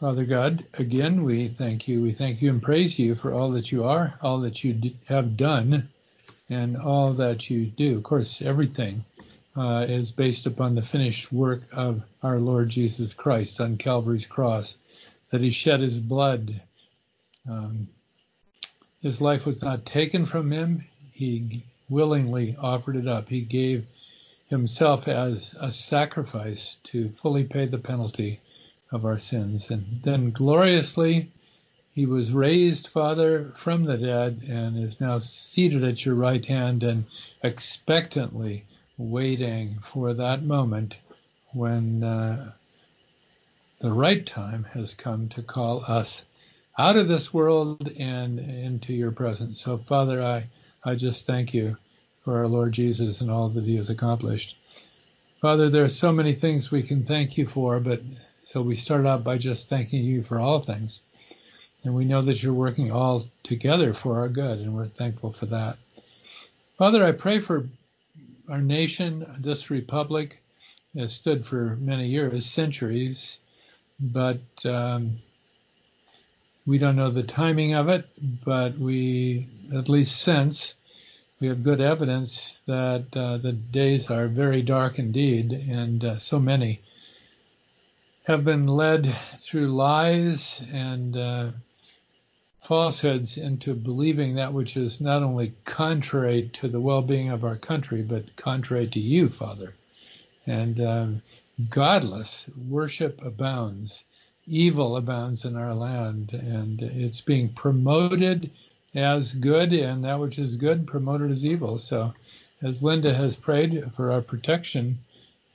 Father God, again, we thank you. We thank you and praise you for all that you are, all that you have done, and all that you do. Of course, everything uh, is based upon the finished work of our Lord Jesus Christ on Calvary's cross, that he shed his blood. Um, his life was not taken from him, he willingly offered it up. He gave himself as a sacrifice to fully pay the penalty of our sins. And then gloriously, he was raised, Father, from the dead and is now seated at your right hand and expectantly waiting for that moment when uh, the right time has come to call us out of this world and into your presence. So, Father, I, I just thank you for our Lord Jesus and all that he has accomplished. Father, there are so many things we can thank you for, but so we start out by just thanking you for all things. And we know that you're working all together for our good, and we're thankful for that. Father, I pray for our nation, this republic has stood for many years, centuries, but um, we don't know the timing of it, but we at least sense we have good evidence that uh, the days are very dark indeed, and uh, so many have been led through lies and uh, falsehoods into believing that which is not only contrary to the well-being of our country, but contrary to you, Father. And um, godless worship abounds, evil abounds in our land, and it's being promoted as good, and that which is good promoted as evil. So, as Linda has prayed for our protection,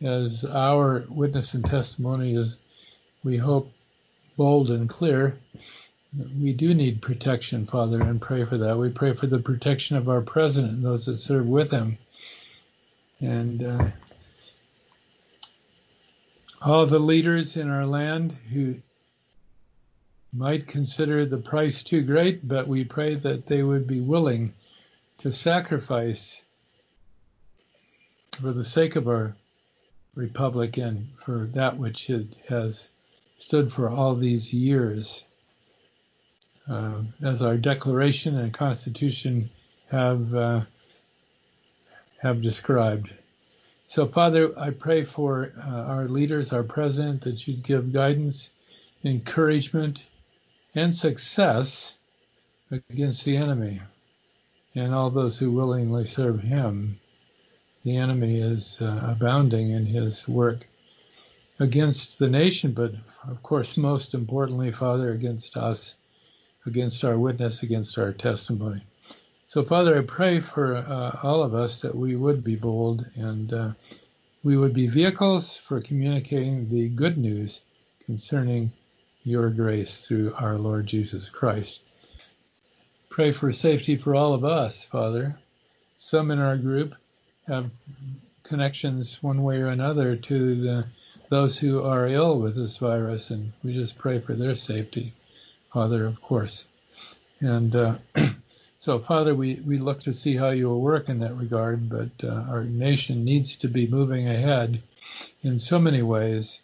as our witness and testimony is we hope, bold and clear. That we do need protection, Father, and pray for that. We pray for the protection of our president and those that serve with him. And uh, all the leaders in our land who might consider the price too great, but we pray that they would be willing to sacrifice for the sake of our republic and for that which it has stood for all these years. Uh, as our Declaration and Constitution have uh, have described. So, Father, I pray for uh, our leaders, our president, that you'd give guidance, encouragement, and success against the enemy and all those who willingly serve him. The enemy is uh, abounding in his work against the nation, but of course, most importantly, Father, against us, against our witness, against our testimony. So, Father, I pray for uh, all of us that we would be bold and uh, we would be vehicles for communicating the good news concerning your grace through our Lord Jesus Christ. Pray for safety for all of us, Father. Some in our group have connections one way or another to the those who are ill with this virus, and we just pray for their safety, Father, of course. And uh, so, Father, we, we look to see how you will work in that regard, but uh, our nation needs to be moving ahead in so many ways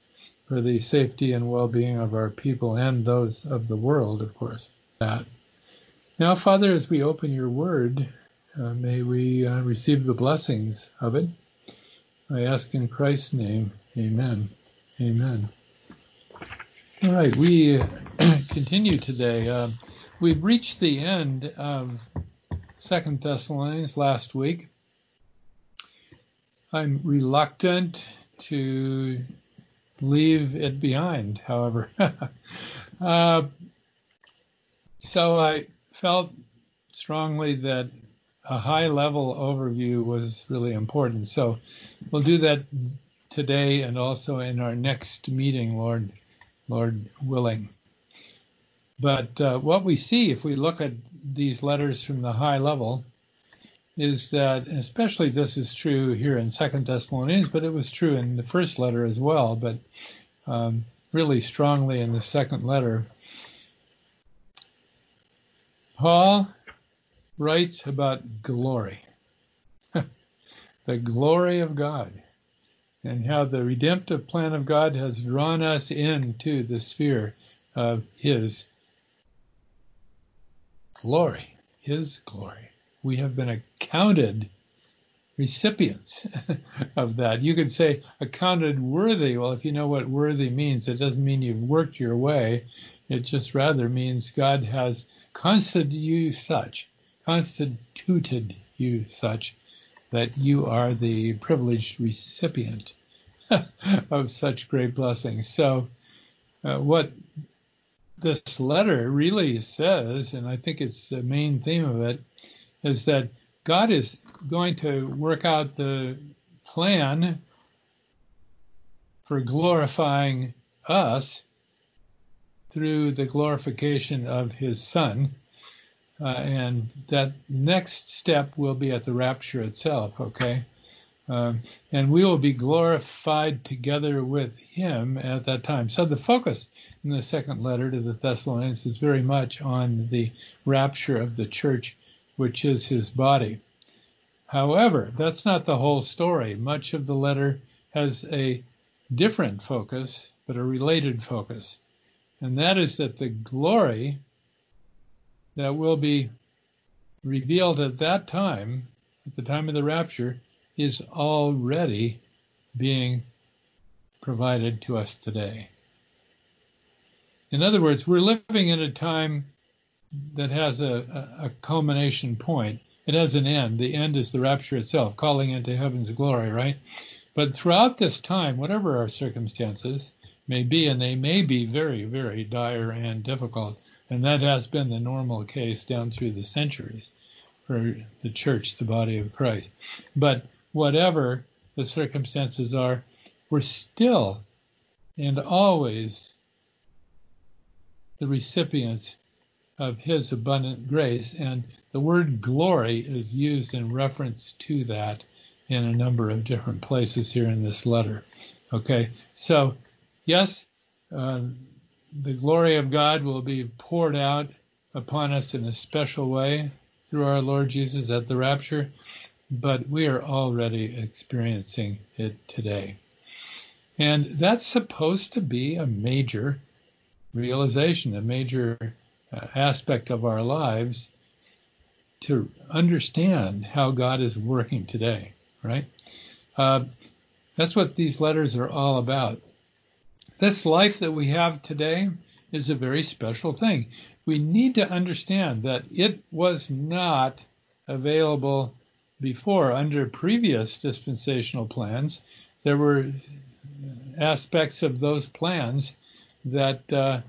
for the safety and well being of our people and those of the world, of course. That. Now, Father, as we open your word, uh, may we uh, receive the blessings of it. I ask in Christ's name, amen. Amen. All right, we continue today. Uh, we've reached the end of Second Thessalonians last week. I'm reluctant to leave it behind, however. uh, so I felt strongly that a high level overview was really important. So we'll do that today and also in our next meeting, Lord, Lord willing. But uh, what we see if we look at these letters from the high level is that, especially this is true here in Second Thessalonians, but it was true in the first letter as well, but um, really strongly in the second letter. Paul writes about glory, the glory of God and how the redemptive plan of God has drawn us into the sphere of his glory. His glory. We have been accounted recipients of that. You could say accounted worthy. Well, if you know what worthy means, it doesn't mean you've worked your way. It just rather means God has constituted you such, constituted you such that you are the privileged recipient of such great blessings. So, uh, what this letter really says, and I think it's the main theme of it, is that God is going to work out the plan for glorifying us through the glorification of his son. Uh, and that next step will be at the rapture itself, okay? Um, and we will be glorified together with him at that time. So the focus in the second letter to the Thessalonians is very much on the rapture of the church, which is his body. However, that's not the whole story. Much of the letter has a different focus, but a related focus. And that is that the glory that will be revealed at that time, at the time of the rapture, is already being provided to us today. In other words, we're living in a time that has a, a, culmination point. It has an end. The end is the rapture itself, calling into heaven's glory, right? But throughout this time, whatever our circumstances may be, and they may be very, very dire and difficult, and that has been the normal case down through the centuries for the church, the body of Christ. But whatever the circumstances are, we're still and always the recipients of his abundant grace. And the word glory is used in reference to that in a number of different places here in this letter. Okay, so yes, uh, the glory of God will be poured out upon us in a special way through our Lord Jesus at the rapture but we are already experiencing it today. And that's supposed to be a major realization, a major uh, aspect of our lives to understand how God is working today, right? Uh, that's what these letters are all about. This life that we have today is a very special thing. We need to understand that it was not available before, under previous dispensational plans, there were aspects of those plans that uh,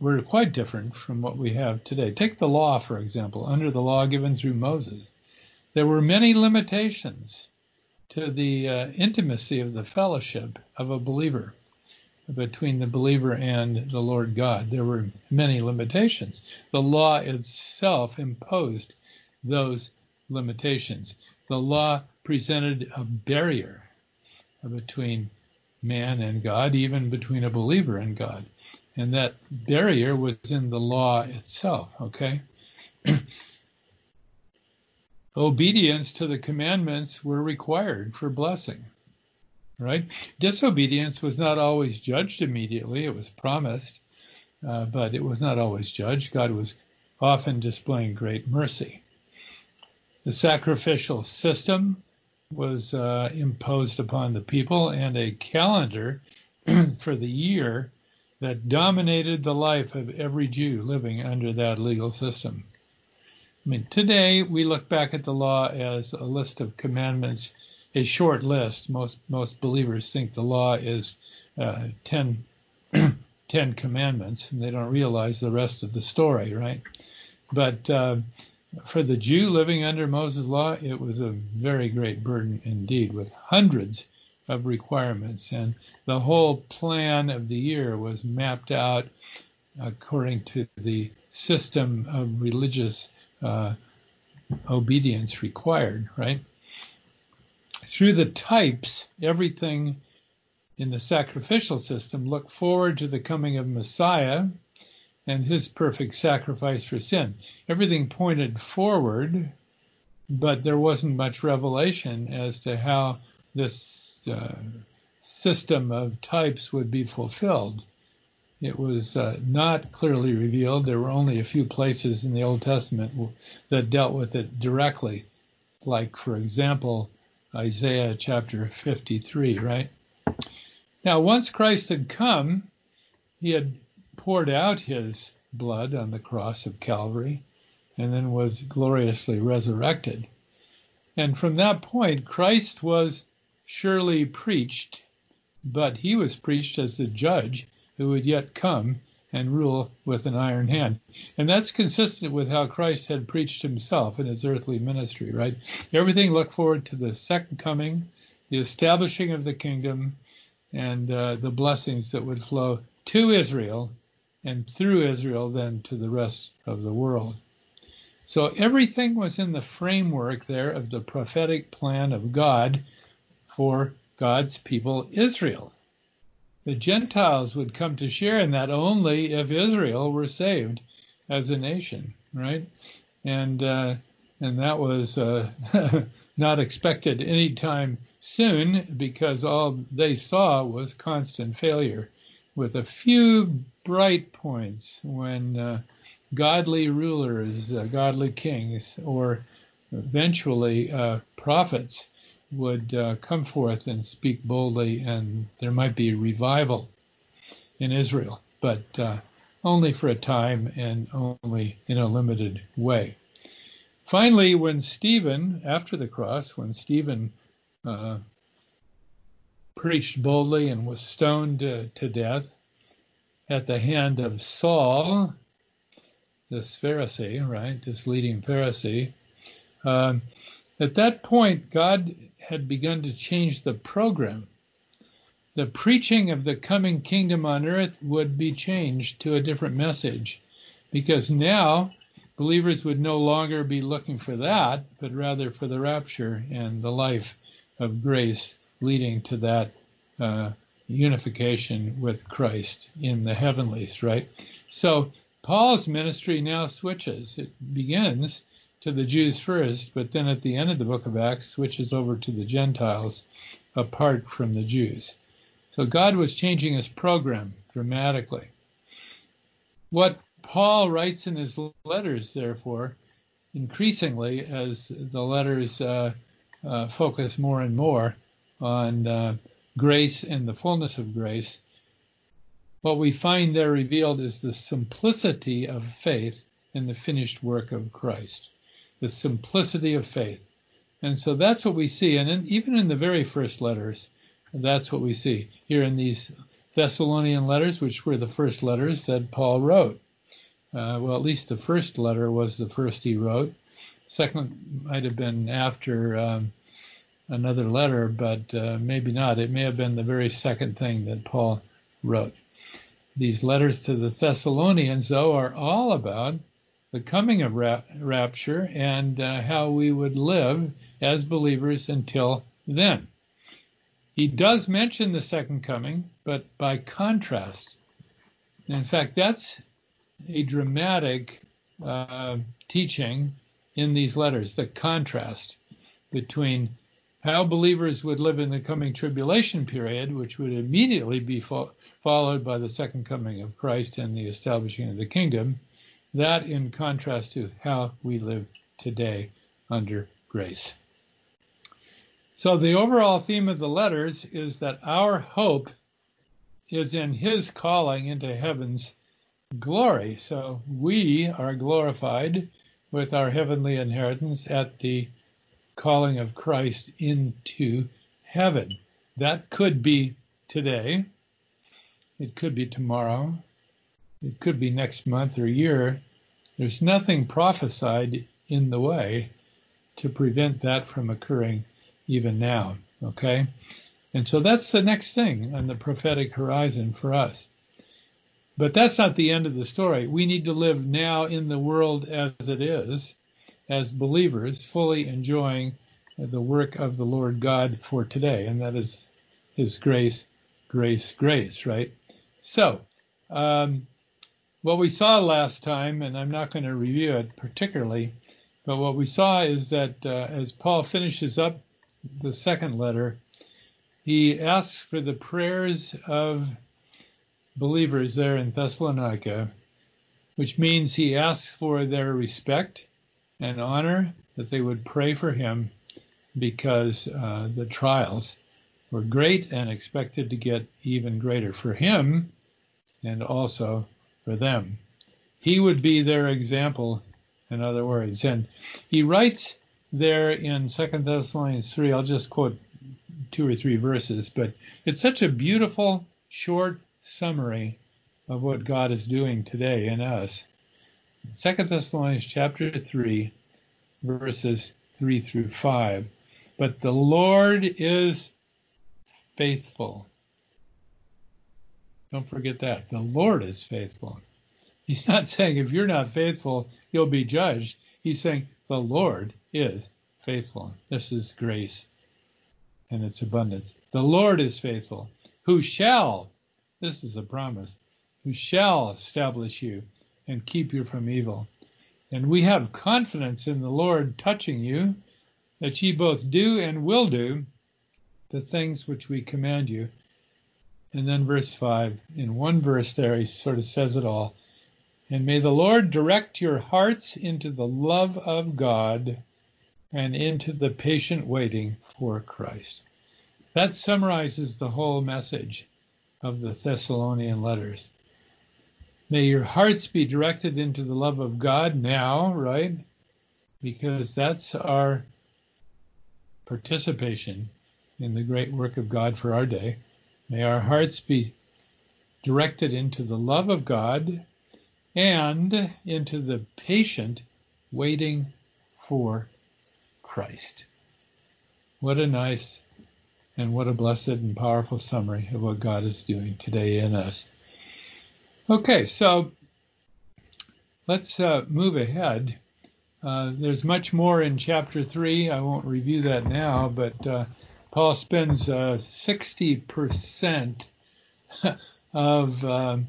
were quite different from what we have today. Take the law, for example. Under the law given through Moses, there were many limitations to the uh, intimacy of the fellowship of a believer between the believer and the Lord God. There were many limitations. The law itself imposed those limitations. The law presented a barrier between man and God, even between a believer and God. And that barrier was in the law itself, okay? Obedience to the commandments were required for blessing, right? Disobedience was not always judged immediately, it was promised, uh, but it was not always judged. God was often displaying great mercy. The sacrificial system was uh, imposed upon the people and a calendar for the year that dominated the life of every Jew living under that legal system. I mean, today we look back at the law as a list of commandments, a short list. Most most believers think the law is uh, 10, 10 commandments, and they don't realize the rest of the story, right? But uh, for the Jew living under Moses' law, it was a very great burden indeed, with hundreds of requirements. And the whole plan of the year was mapped out according to the system of religious uh, obedience required, right? Through the types, everything in the sacrificial system looked forward to the coming of Messiah and his perfect sacrifice for sin. Everything pointed forward, but there wasn't much revelation as to how this uh, system of types would be fulfilled. it was uh, not clearly revealed. There were only a few places in the Old Testament that dealt with it directly, like, for example, Isaiah chapter 53, right? Now, once Christ had come, he had poured out his blood on the cross of Calvary and then was gloriously resurrected. And from that point, Christ was surely preached, but he was preached as the judge who would yet come and rule with an iron hand. And that's consistent with how Christ had preached himself in his earthly ministry, right? Everything looked forward to the second coming, the establishing of the kingdom, and uh, the blessings that would flow to Israel and through Israel then to the rest of the world. So everything was in the framework there of the prophetic plan of God for God's people, Israel. The Gentiles would come to share in that only if Israel were saved as a nation, right? And uh, and that was uh, not expected anytime soon because all they saw was constant failure, with a few bright points when uh, godly rulers, uh, godly kings, or eventually uh, prophets would uh, come forth and speak boldly, and there might be a revival in Israel, but uh, only for a time and only in a limited way. Finally, when Stephen, after the cross, when Stephen uh, preached boldly and was stoned to, death at the hand of Saul, this Pharisee, right, this leading Pharisee, um, at that point, God had begun to change the program. The preaching of the coming kingdom on earth would be changed to a different message because now believers would no longer be looking for that, but rather for the rapture and the life of grace leading to that uh, unification with Christ in the heavenlies, right? So Paul's ministry now switches. It begins to the Jews first, but then at the end of the book of Acts switches over to the Gentiles apart from the Jews. So God was changing his program dramatically. What Paul writes in his letters, therefore, increasingly as the letters uh, uh, focus more and more on uh, grace and the fullness of grace, what we find there revealed is the simplicity of faith in the finished work of Christ the simplicity of faith. And so that's what we see. And in, even in the very first letters, that's what we see here in these Thessalonian letters, which were the first letters that Paul wrote. Uh, well, at least the first letter was the first he wrote. Second might have been after um, another letter, but uh, maybe not. It may have been the very second thing that Paul wrote. These letters to the Thessalonians, though, are all about the coming of ra- rapture and uh, how we would live as believers until then. He does mention the second coming, but by contrast. In fact, that's a dramatic uh, teaching in these letters the contrast between how believers would live in the coming tribulation period, which would immediately be fo- followed by the second coming of Christ and the establishing of the kingdom, that in contrast to how we live today under grace. So the overall theme of the letters is that our hope is in his calling into heaven's glory. So we are glorified with our heavenly inheritance at the calling of Christ into heaven. That could be today. It could be tomorrow. It could be next month or year. There's nothing prophesied in the way to prevent that from occurring even now. Okay? And so that's the next thing on the prophetic horizon for us. But that's not the end of the story. We need to live now in the world as it is, as believers, fully enjoying the work of the Lord God for today, and that is His grace, grace, grace, right? So, um, what we saw last time, and I'm not going to review it particularly, but what we saw is that uh, as Paul finishes up the second letter, he asks for the prayers of believers there in Thessalonica, which means he asks for their respect and honor, that they would pray for him because uh, the trials were great and expected to get even greater for him and also for them. He would be their example, in other words. And he writes there in Second Thessalonians 3, I'll just quote two or three verses, but it's such a beautiful, short summary of what God is doing today in us. Second Thessalonians chapter 3, verses 3 through 5. But the Lord is faithful. Don't forget that. The Lord is faithful. He's not saying if you're not faithful, you'll be judged. He's saying the Lord is faithful. This is grace and its abundance. The Lord is faithful, who shall, this is a promise, who shall establish you and keep you from evil. And we have confidence in the Lord touching you that ye both do and will do the things which we command you. And then verse 5, in one verse there, he sort of says it all. And may the Lord direct your hearts into the love of God and into the patient waiting for Christ. That summarizes the whole message of the Thessalonian letters. May your hearts be directed into the love of God now, right? Because that's our participation in the great work of God for our day. May our hearts be directed into the love of God and into the patient waiting for Christ. What a nice and what a blessed and powerful summary of what God is doing today in us. Okay, so let's uh, move ahead uh, there's much more in chapter 3. I won't review that now, but uh, Paul spends uh, 60% of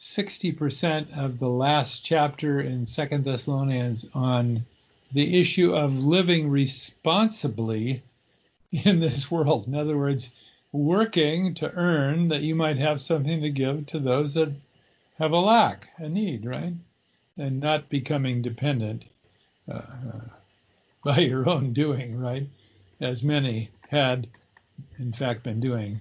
60% um, of the last chapter in Second Thessalonians on the issue of living responsibly in this world. In other words, working to earn that you might have something to give to those that have a lack, a need, right? and not becoming dependent uh, uh, by your own doing, right? As many had, in fact, been doing.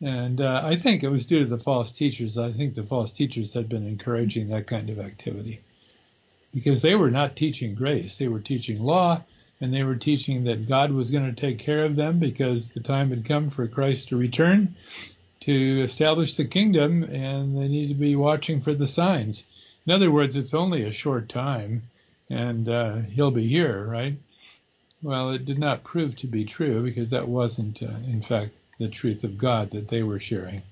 And uh, I think it was due to the false teachers. I think the false teachers had been encouraging that kind of activity because they were not teaching grace. They were teaching law and they were teaching that God was going to take care of them because the time had come for Christ to return to establish the kingdom and they need to be watching for the signs. In other words, it's only a short time, and uh, he'll be here, right? Well, it did not prove to be true because that wasn't, uh, in fact, the truth of God that they were sharing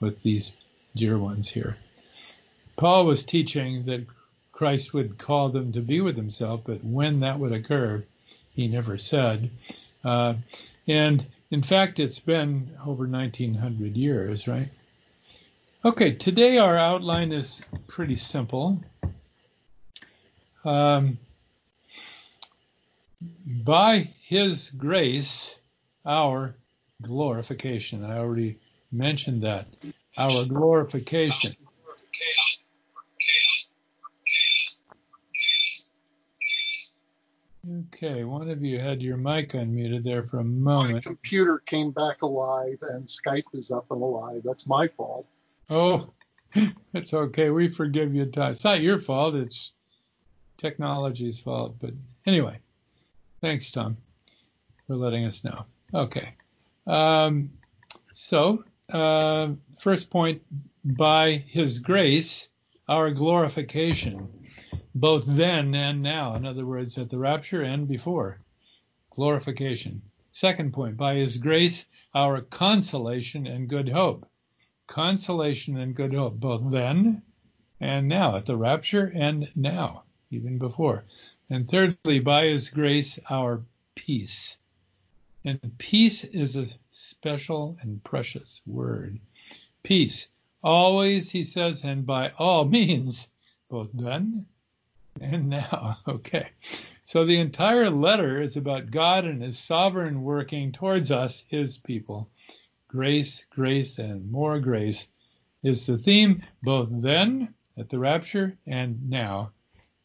with these dear ones here. Paul was teaching that Christ would call them to be with himself, but when that would occur, he never said. Uh, and in fact, it's been over 1900 years, right? Okay, today our outline is pretty simple. Um, by His grace, our glorification. I already mentioned that. Our glorification. Okay, one of you had your mic unmuted there for a moment. My computer came back alive and Skype is up and alive. That's my fault. Oh, it's okay. We forgive you. It's not your fault. It's technology's fault. But anyway, thanks, Tom, for letting us know. Okay. Um, so, uh, first point by his grace, our glorification, both then and now. In other words, at the rapture and before. Glorification. Second point, by his grace, our consolation and good hope consolation and good hope, both then and now, at the rapture and now, even before. And thirdly, by his grace, our peace. And peace is a special and precious word. Peace. Always, he says, and by all means, both then and now. Okay. So the entire letter is about God and his sovereign working towards us, his people grace, grace, and more grace is the theme both then at the rapture and now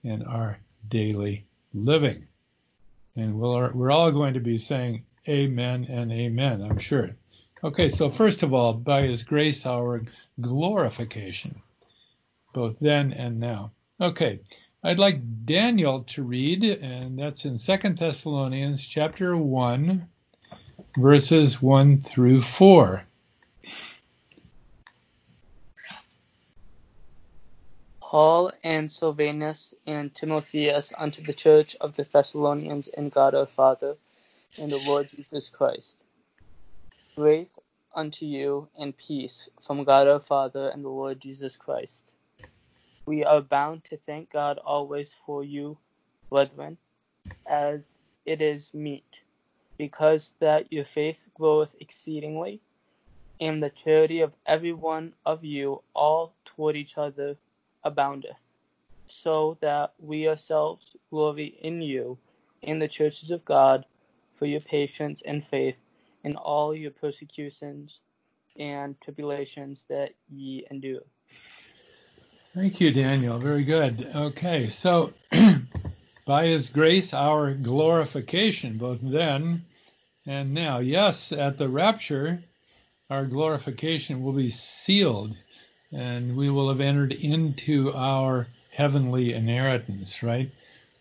in our daily living. And we'll, we're all going to be saying amen and amen, I'm sure. Okay, so first of all, by his grace, our glorification, both then and now. Okay, I'd like Daniel to read, and that's in Second Thessalonians chapter 1, verses 1 through 4. Paul and Silvanus and Timotheus unto the church of the Thessalonians in God our Father and the Lord Jesus Christ. Grace unto you and peace from God our Father and the Lord Jesus Christ. We are bound to thank God always for you, brethren, as it is meet, because that your faith groweth exceedingly, and the charity of every one of you all toward each other aboundeth, so that we ourselves glory in you in the churches of God for your patience and faith in all your persecutions and tribulations that ye endure. Thank you, Daniel. Very good. Okay, so by his grace, our glorification, both then and now. Yes, at the rapture, our glorification will be sealed and we will have entered into our heavenly inheritance, right?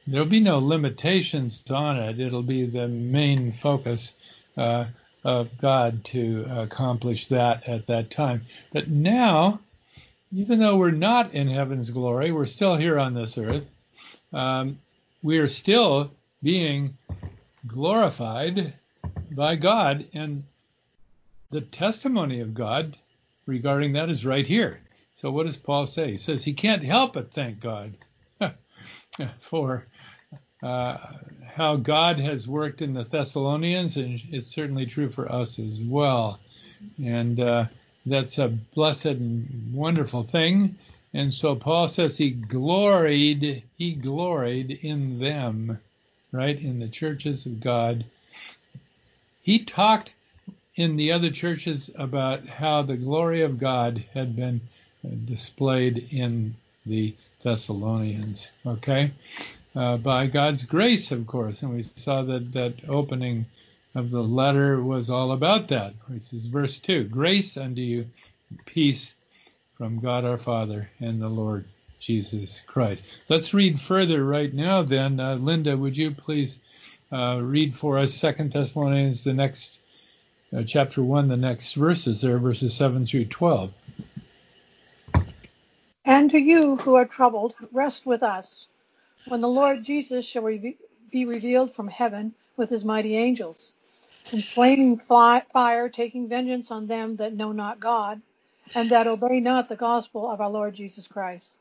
There'll be no limitations on it. It'll be the main focus uh, of God to accomplish that at that time. But now, even though we're not in heaven's glory, we're still here on this earth. Um, we are still being glorified by God, and the testimony of God regarding that is right here. So what does Paul say? He says he can't help but thank God for uh, how God has worked in the Thessalonians, and it's certainly true for us as well. And uh, that's a blessed and wonderful thing. And so Paul says he gloried, he gloried in them, right, in the churches of God. He talked in the other churches about how the glory of God had been displayed in the Thessalonians. Okay, uh, by God's grace, of course, and we saw that that opening of the letter was all about that. This is verse two: Grace unto you, peace from God our Father and the Lord Jesus Christ. Let's read further right now. Then, uh, Linda, would you please uh, read for us Second Thessalonians, the next uh, chapter one, the next verses there, verses seven through twelve. And to you who are troubled, rest with us, when the Lord Jesus shall re- be revealed from heaven with his mighty angels, in flaming fire, taking vengeance on them that know not God, and that obey not the gospel of our Lord Jesus Christ,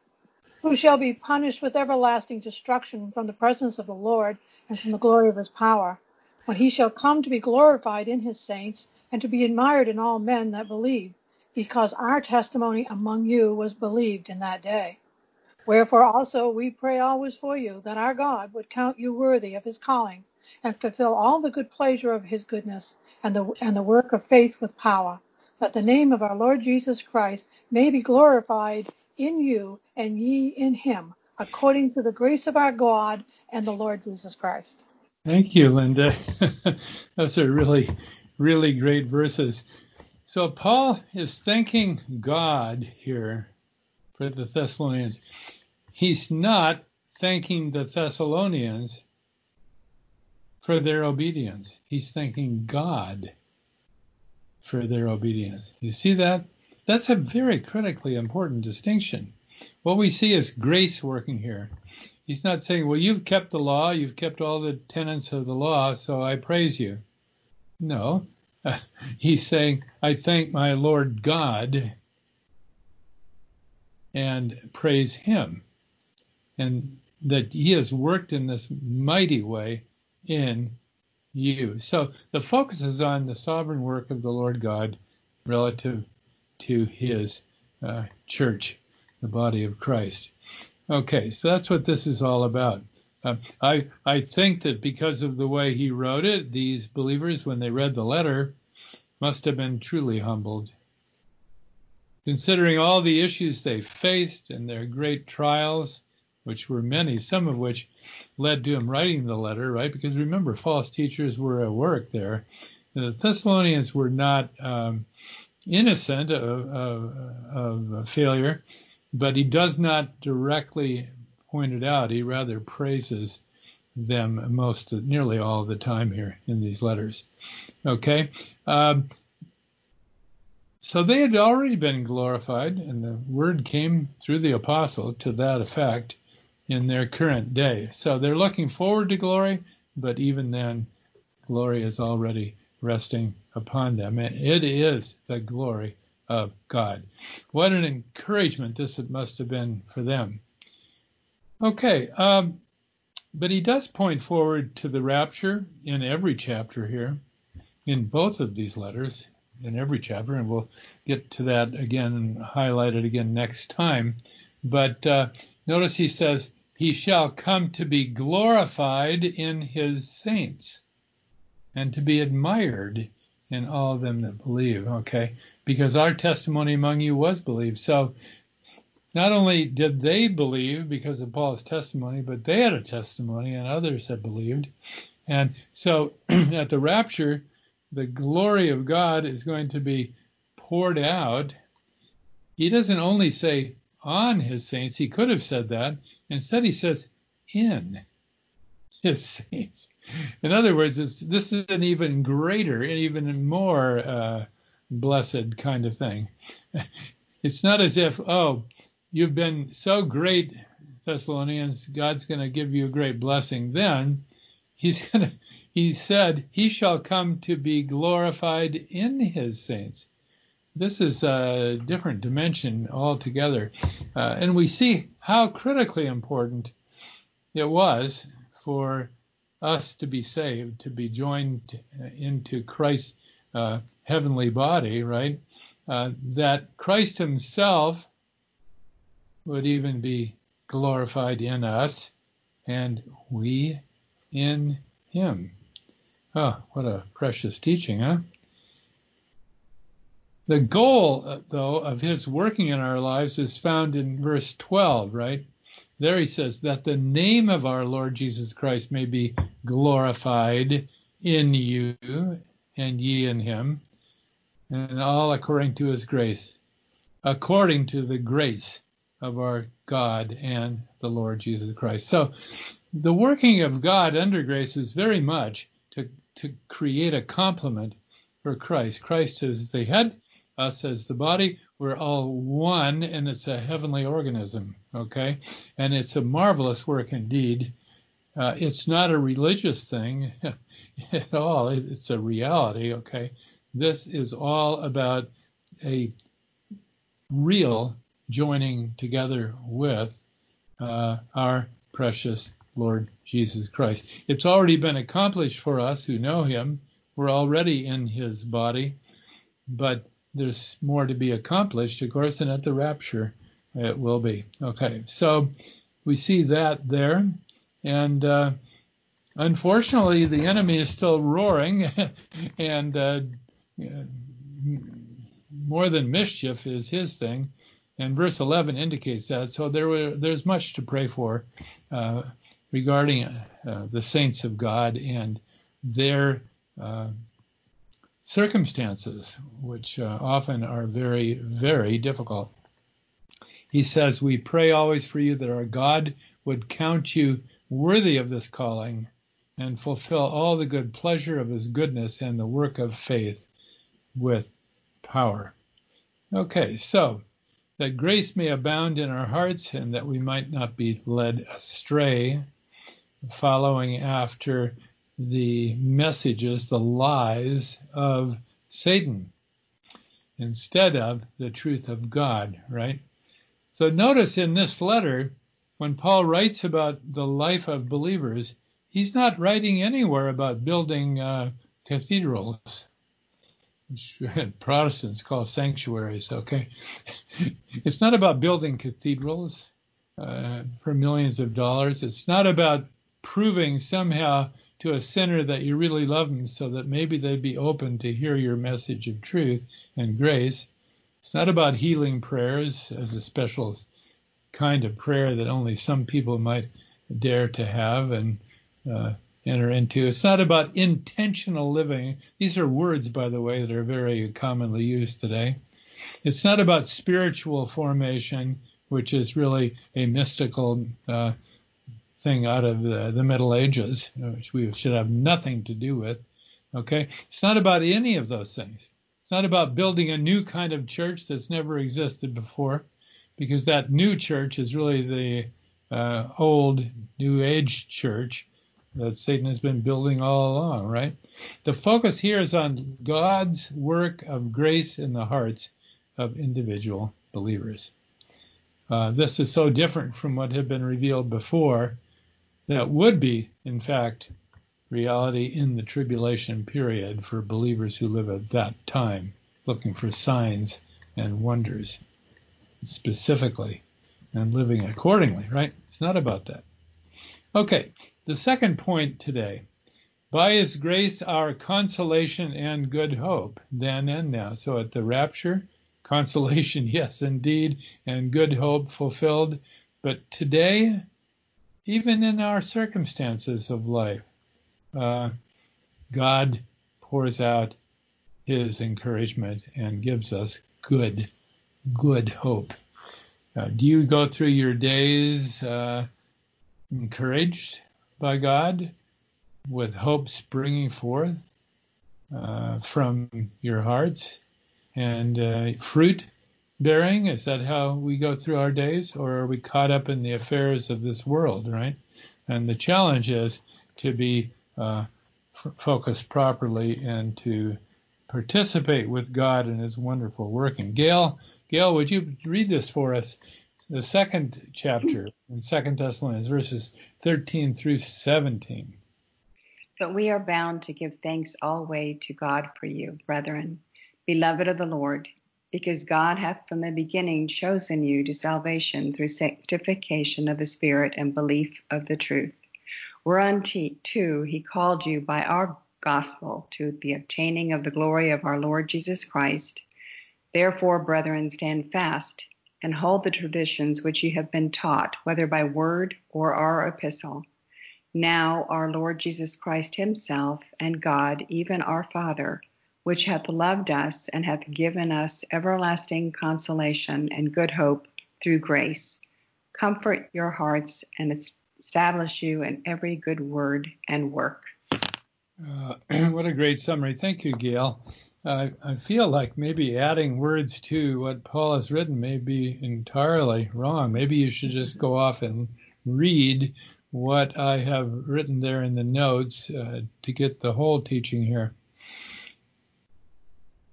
who shall be punished with everlasting destruction from the presence of the Lord and from the glory of his power, when he shall come to be glorified in his saints, and to be admired in all men that believe because our testimony among you was believed in that day. Wherefore also we pray always for you, that our God would count you worthy of his calling, and fulfill all the good pleasure of his goodness, and the, and the work of faith with power, that the name of our Lord Jesus Christ may be glorified in you and ye in him, according to the grace of our God and the Lord Jesus Christ. Thank you, Linda. Those are really, really great verses. So Paul is thanking God here for the Thessalonians. He's not thanking the Thessalonians for their obedience. He's thanking God for their obedience. You see that? That's a very critically important distinction. What we see is grace working here. He's not saying, well, you've kept the law, you've kept all the tenets of the law, so I praise you. No, he's saying, I thank my Lord God and praise him. And that he has worked in this mighty way in you. So the focus is on the sovereign work of the Lord God relative to his uh, church, the body of Christ. Okay, so that's what this is all about. Uh, I I think that because of the way he wrote it, these believers, when they read the letter, must have been truly humbled. considering all the issues they faced and their great trials, which were many, some of which led to him writing the letter, right? Because remember, false teachers were at work there. The Thessalonians were not um, innocent of, of, of failure, but he does not directly point it out. He rather praises them most, nearly all the time here in these letters. Okay. Um, so they had already been glorified, and the word came through the apostle to that effect in their current day. So they're looking forward to glory, but even then, glory is already resting upon them. And it is the glory of God. What an encouragement this must have been for them. Okay, um, but he does point forward to the rapture in every chapter here, in both of these letters in every chapter, and we'll get to that again and highlight it again next time. But uh, notice he says, He shall come to be glorified in his saints and to be admired in all of them that believe. Okay, because our testimony among you was believed. So not only did they believe because of Paul's testimony, but they had a testimony and others had believed. And so at the rapture, the glory of God is going to be poured out, he doesn't only say on his saints, he could have said that. Instead, he says in his saints. In other words, this is an even greater and even more uh, blessed kind of thing. It's not as if, oh, you've been so great, Thessalonians, God's going to give you a great blessing. Then he's going to he said, He shall come to be glorified in his saints. This is a different dimension altogether. Uh, and we see how critically important it was for us to be saved, to be joined into Christ's uh, heavenly body, right? Uh, that Christ himself would even be glorified in us and we in him. Oh, what a precious teaching, huh? The goal, uh, though, of his working in our lives is found in verse 12, right? There he says that the name of our Lord Jesus Christ may be glorified in you and ye in him, and all according to his grace, according to the grace of our God and the Lord Jesus Christ. So the working of God under grace is very much to to create a complement for Christ. Christ is the head, us as the body. We're all one, and it's a heavenly organism, okay? And it's a marvelous work indeed. Uh, it's not a religious thing at all, it's a reality, okay? This is all about a real joining together with uh, our precious Lord Jesus Christ. It's already been accomplished for us who know him. We're already in his body, but there's more to be accomplished, of course, and at the rapture it will be. Okay, so we see that there. And uh, unfortunately, the enemy is still roaring, and uh, more than mischief is his thing. And verse 11 indicates that. So there were, there's much to pray for. Uh, regarding uh, the saints of God and their uh, circumstances, which uh, often are very, very difficult. He says, We pray always for you that our God would count you worthy of this calling and fulfill all the good pleasure of his goodness and the work of faith with power. Okay, so that grace may abound in our hearts and that we might not be led astray following after the messages, the lies of Satan, instead of the truth of God, right? So notice in this letter, when Paul writes about the life of believers, he's not writing anywhere about building uh, cathedrals, which Protestants call sanctuaries, okay? it's not about building cathedrals uh, for millions of dollars. It's not about proving somehow to a sinner that you really love them so that maybe they'd be open to hear your message of truth and grace. It's not about healing prayers as a special kind of prayer that only some people might dare to have and uh, enter into. It's not about intentional living. These are words, by the way, that are very commonly used today. It's not about spiritual formation, which is really a mystical uh, thing out of the, the Middle Ages, which we should have nothing to do with. Okay? It's not about any of those things. It's not about building a new kind of church that's never existed before, because that new church is really the uh, old New Age church that Satan has been building all along, right? The focus here is on God's work of grace in the hearts of individual believers. Uh, this is so different from what had been revealed before that would be, in fact, reality in the tribulation period for believers who live at that time, looking for signs and wonders specifically and living accordingly, right? It's not about that. Okay, the second point today. By his grace, our consolation and good hope, then and now. So at the rapture, consolation, yes, indeed, and good hope fulfilled. But today, even in our circumstances of life, uh, God pours out his encouragement and gives us good, good hope. Uh, do you go through your days uh, encouraged by God with hope springing forth uh, from your hearts and uh, fruit bearing? Is that how we go through our days, or are we caught up in the affairs of this world, right? And the challenge is to be uh, f- focused properly and to participate with God in His wonderful working. Gail, Gail, would you read this for us? The second chapter in Second Thessalonians, verses 13 through 17. But we are bound to give thanks always to God for you, brethren, beloved of the Lord because God hath from the beginning chosen you to salvation through sanctification of the Spirit and belief of the truth. Whereunto too he called you by our gospel to the obtaining of the glory of our Lord Jesus Christ. Therefore, brethren, stand fast and hold the traditions which ye have been taught, whether by word or our epistle. Now our Lord Jesus Christ himself and God, even our Father, which hath loved us and hath given us everlasting consolation and good hope through grace, comfort your hearts and establish you in every good word and work. Uh, what a great summary. Thank you, Gail. I feel like maybe adding words to what Paul has written may be entirely wrong. Maybe you should just go off and read what I have written there in the notes uh, to get the whole teaching here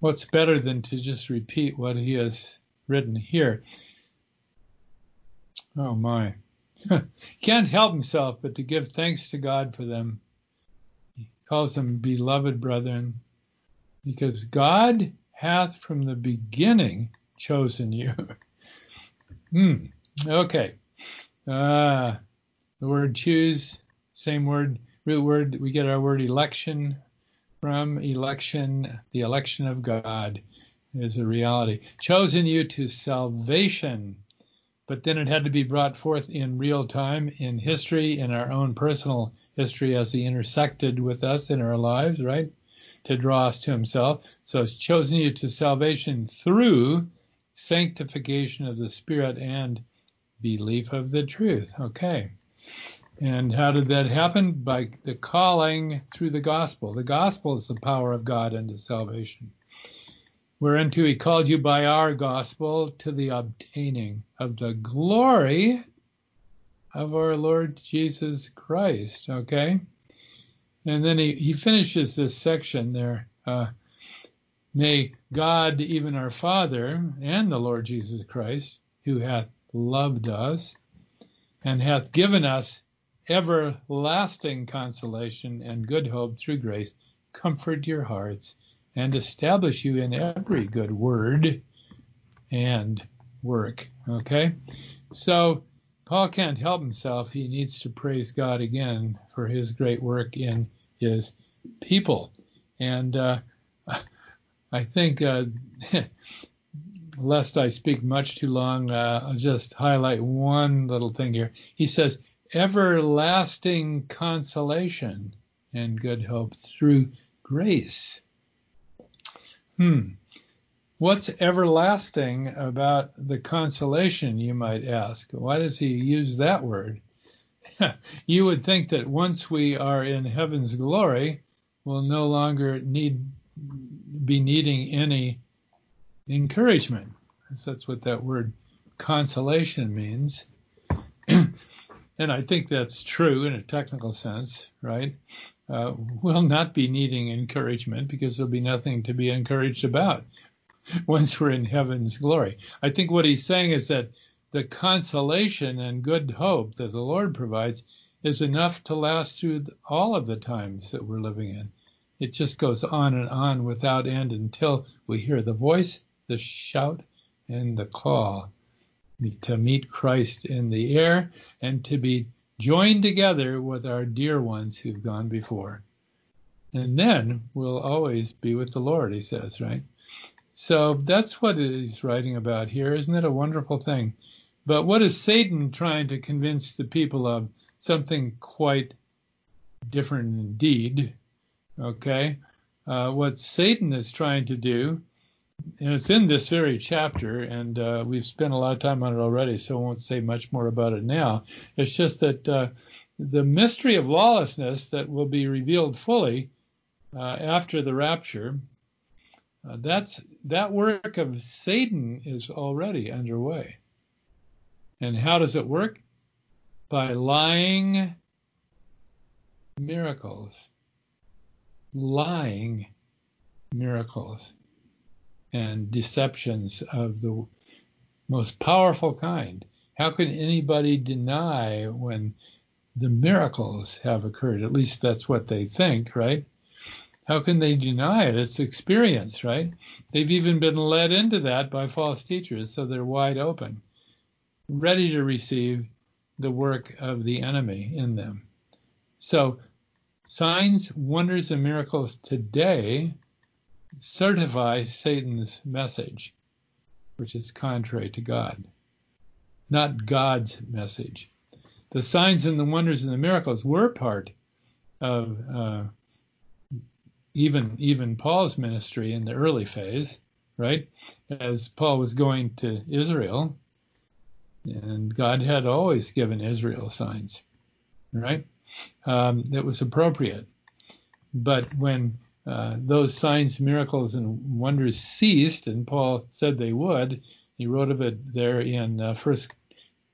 what's better than to just repeat what he has written here? Oh my. Can't help himself but to give thanks to God for them. He calls them beloved brethren because God hath from the beginning chosen you. hmm. Okay. Uh, the word choose, same word, root word, we get our word election from election, the election of God is a reality. Chosen you to salvation, but then it had to be brought forth in real time in history, in our own personal history as he intersected with us in our lives, right? To draw us to himself. So it's chosen you to salvation through sanctification of the Spirit and belief of the truth. Okay. And how did that happen? By the calling through the gospel. The gospel is the power of God unto salvation. Whereunto he called you by our gospel to the obtaining of the glory of our Lord Jesus Christ. Okay? And then he, he finishes this section there. Uh, May God, even our Father, and the Lord Jesus Christ, who hath loved us and hath given us everlasting consolation and good hope through grace, comfort your hearts and establish you in every good word and work. Okay? So, Paul can't help himself. He needs to praise God again for his great work in his people. And uh, I think uh, lest I speak much too long, uh, I'll just highlight one little thing here. He says, everlasting consolation and good hope through grace. Hmm. What's everlasting about the consolation, you might ask? Why does he use that word? you would think that once we are in heaven's glory, we'll no longer need be needing any encouragement. That's what that word consolation means. And I think that's true in a technical sense, right? Uh, we'll not be needing encouragement because there'll be nothing to be encouraged about once we're in heaven's glory. I think what he's saying is that the consolation and good hope that the Lord provides is enough to last through all of the times that we're living in. It just goes on and on without end until we hear the voice, the shout, and the call to meet Christ in the air and to be joined together with our dear ones who've gone before. And then we'll always be with the Lord, he says, right? So that's what he's writing about here. Isn't it a wonderful thing? But what is Satan trying to convince the people of? Something quite different indeed. Okay? Uh, what Satan is trying to do, and it's in this very chapter, and uh, we've spent a lot of time on it already, so I won't say much more about it now. It's just that uh, the mystery of lawlessness that will be revealed fully uh, after the rapture uh, that's that work of Satan is already underway. And how does it work? By lying miracles. Lying miracles and deceptions of the most powerful kind. How can anybody deny when the miracles have occurred? At least that's what they think, right? How can they deny it? It's experience, right? They've even been led into that by false teachers, so they're wide open, ready to receive the work of the enemy in them. So, signs, wonders, and miracles today certify Satan's message, which is contrary to God, not God's message. The signs and the wonders and the miracles were part of uh, even even Paul's ministry in the early phase, right? As Paul was going to Israel, and God had always given Israel signs, right? Um, that was appropriate. But when uh, those signs, miracles, and wonders ceased, and Paul said they would, he wrote of it there in uh, First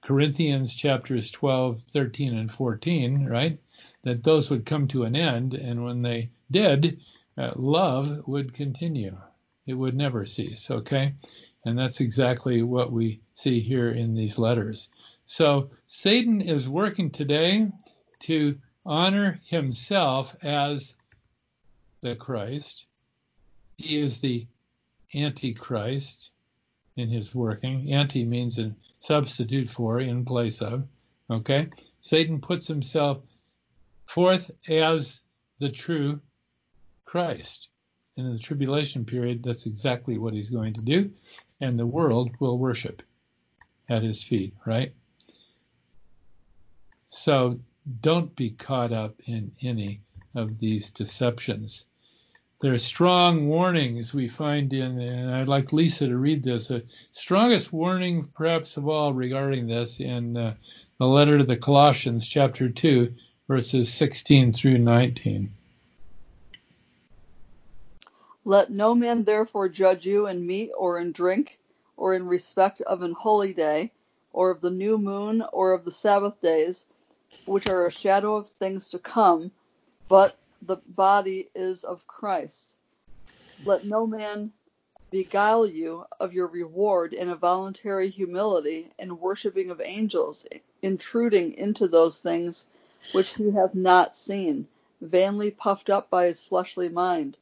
Corinthians chapters 12, 13, and 14, right? That those would come to an end, and when they did, uh, love would continue. It would never cease, okay? And that's exactly what we see here in these letters. So Satan is working today to honor himself as the Christ. He is the Antichrist in his working. Anti means a substitute for, in place of. Okay? Satan puts himself forth as the true Christ. And in the tribulation period, that's exactly what he's going to do. And the world will worship at his feet, right? So don't be caught up in any of these deceptions. There are strong warnings we find in, and I'd like Lisa to read this. The strongest warning, perhaps of all, regarding this in uh, the letter to the Colossians, chapter 2, verses 16 through 19. Let no man therefore judge you in meat or in drink, or in respect of an holy day, or of the new moon, or of the Sabbath days, which are a shadow of things to come, but the body is of Christ. Let no man beguile you of your reward in a voluntary humility and worshipping of angels, intruding into those things which he hath not seen, vainly puffed up by his fleshly mind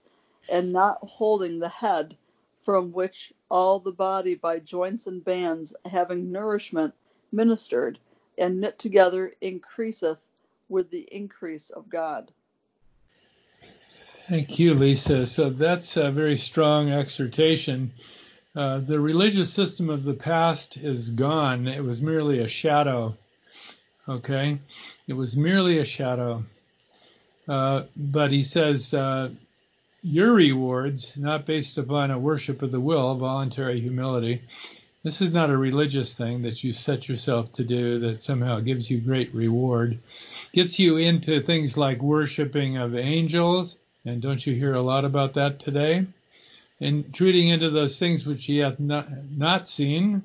and not holding the head, from which all the body by joints and bands, having nourishment ministered, and knit together, increaseth with the increase of God. Thank you, Lisa. So that's a very strong exhortation Uh, the religious system of the past is gone. It was merely a shadow. Okay? It was merely a shadow. Uh, but he says, uh, your rewards, not based upon a worship of the will, voluntary humility. This is not a religious thing that you set yourself to do that somehow gives you great reward. Gets you into things like worshiping of angels, and don't you hear a lot about that today? intruding into those things which he hath not, not seen,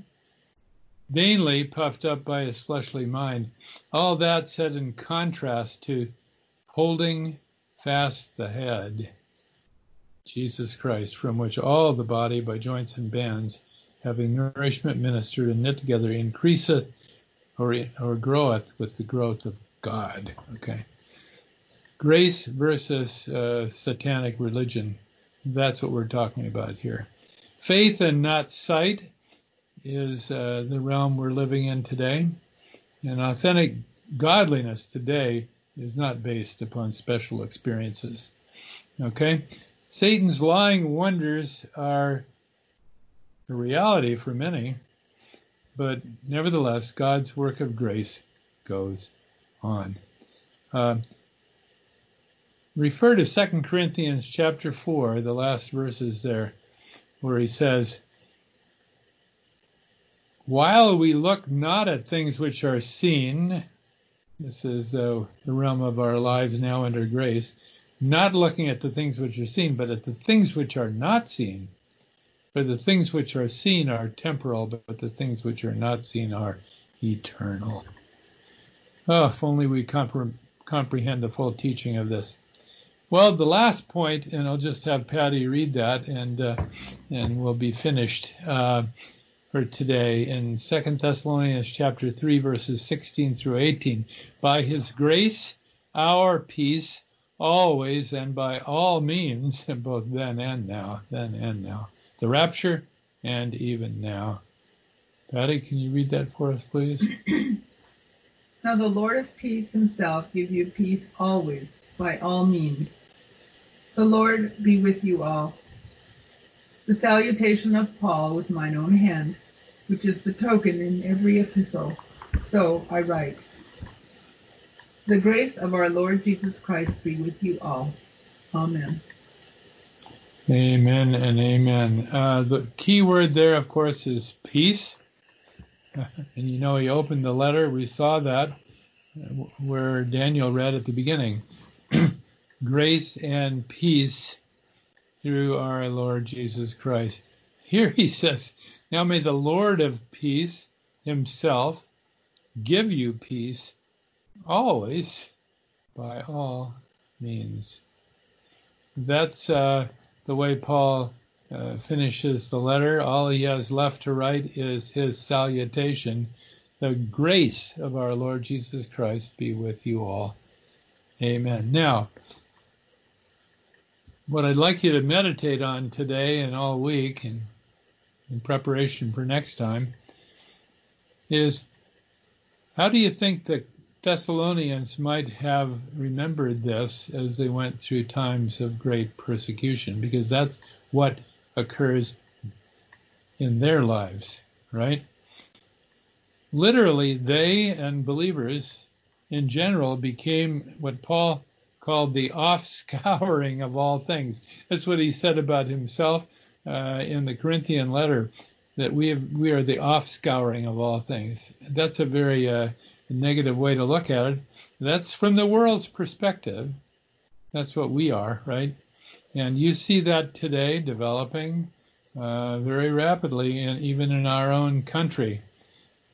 vainly puffed up by his fleshly mind. All that said in contrast to holding fast the head, Jesus Christ, from which all the body by joints and bands, having nourishment ministered and knit together, increaseth or, or groweth with the growth of God. Okay. Grace versus uh, satanic religion. That's what we're talking about here. Faith and not sight is uh, the realm we're living in today. And authentic godliness today is not based upon special experiences. Okay? Satan's lying wonders are a reality for many, but nevertheless, God's work of grace goes on. Uh, refer to 2 Corinthians chapter 4, the last verses there, where he says, While we look not at things which are seen, this is uh, the realm of our lives now under grace, not looking at the things which are seen, but at the things which are not seen. For the things which are seen are temporal, but the things which are not seen are eternal. Oh, if only we compre- comprehend the full teaching of this. Well, the last point, and I'll just have Patty read that, and uh, and we'll be finished uh, for today in Second Thessalonians chapter three, verses 16 through 18. By His grace, our peace, always and by all means, both then and now, then and now, the rapture, and even now. Patty, can you read that for us, please? now the Lord of peace Himself give you peace always by all means. The Lord be with you all. The salutation of Paul with mine own hand, which is the token in every epistle. So I write. The grace of our Lord Jesus Christ be with you all. Amen. Amen and amen. Uh, the key word there, of course, is peace. And you know, he opened the letter. We saw that where Daniel read at the beginning grace and peace through our Lord Jesus Christ. Here he says, Now may the Lord of peace himself give you peace always by all means. That's uh, the way Paul uh, finishes the letter. All he has left to write is his salutation. The grace of our Lord Jesus Christ be with you all. Amen. Now, what I'd like you to meditate on today and all week and in preparation for next time is how do you think the Thessalonians might have remembered this as they went through times of great persecution? Because that's what occurs in their lives, right? Literally, they and believers in general became what Paul called the offscouring of all things. That's what he said about himself uh, in the Corinthian letter, that we have, we are the offscouring of all things. That's a very uh, negative way to look at it. That's from the world's perspective. That's what we are, right? And you see that today developing uh, very rapidly, and even in our own country.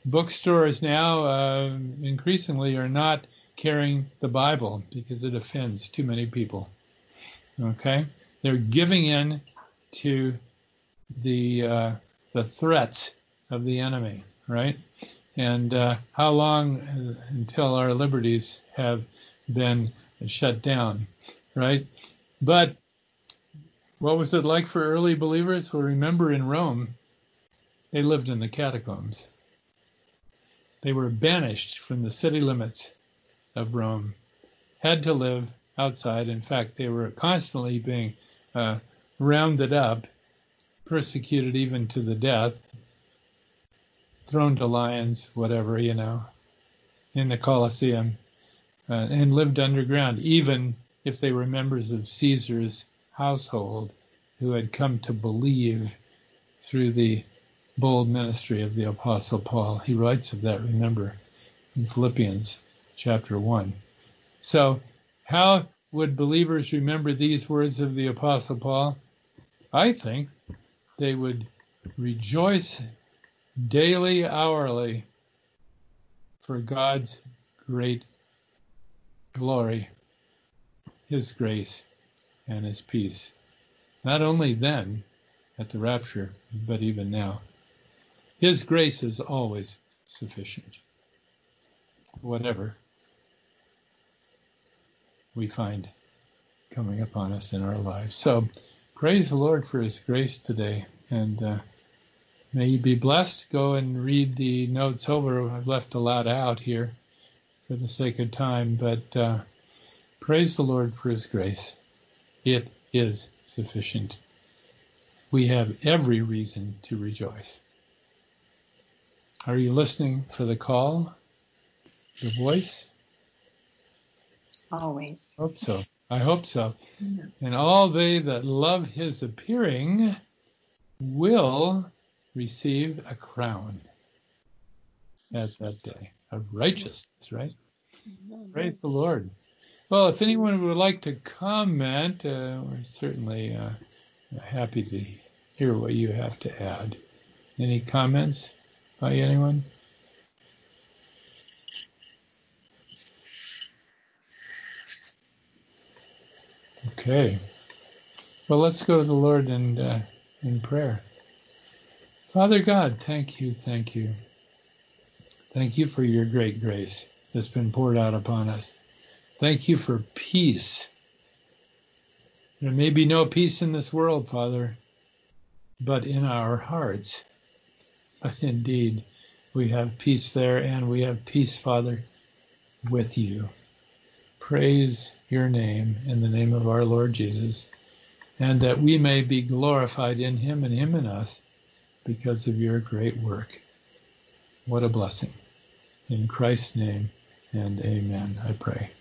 Bookstores now uh, increasingly are not carrying the Bible because it offends too many people. Okay, they're giving in to the uh, the threats of the enemy, right? And uh, how long until our liberties have been shut down, right? But what was it like for early believers? Well, remember in Rome, they lived in the catacombs. They were banished from the city limits of Rome had to live outside. In fact, they were constantly being uh, rounded up persecuted even to the death, thrown to lions, whatever, you know, in the Colosseum, uh, and lived underground, even if they were members of Caesar's household who had come to believe through the bold ministry of the Apostle Paul. He writes of that, remember, in Philippians chapter 1. So, how would believers remember these words of the Apostle Paul? I think they would rejoice daily, hourly for God's great glory, His grace, and His peace. Not only then at the rapture, but even now. His grace is always sufficient, whatever we find coming upon us in our lives. So praise the Lord for His grace today, and uh, may you be blessed. Go and read the notes over. I've left a lot out here for the sake of time, but uh, praise the Lord for His grace. It is sufficient. We have every reason to rejoice. Are you listening for the call, the voice? Always. Hope so. I hope so. And all they that love his appearing will receive a crown at that day of righteousness, right? Praise the Lord. Well, if anyone would like to comment, uh, we're certainly uh, happy to hear what you have to add. Any comments by anyone? Okay. Well, let's go to the Lord and uh, in prayer. Father God, thank you, thank you. Thank you for your great grace that's been poured out upon us. Thank you for peace. There may be no peace in this world, Father, but in our hearts. But indeed, we have peace there, and we have peace, Father, with you. Praise your name in the name of our Lord Jesus, and that we may be glorified in him and him in us because of your great work. What a blessing. In Christ's name and amen, I pray.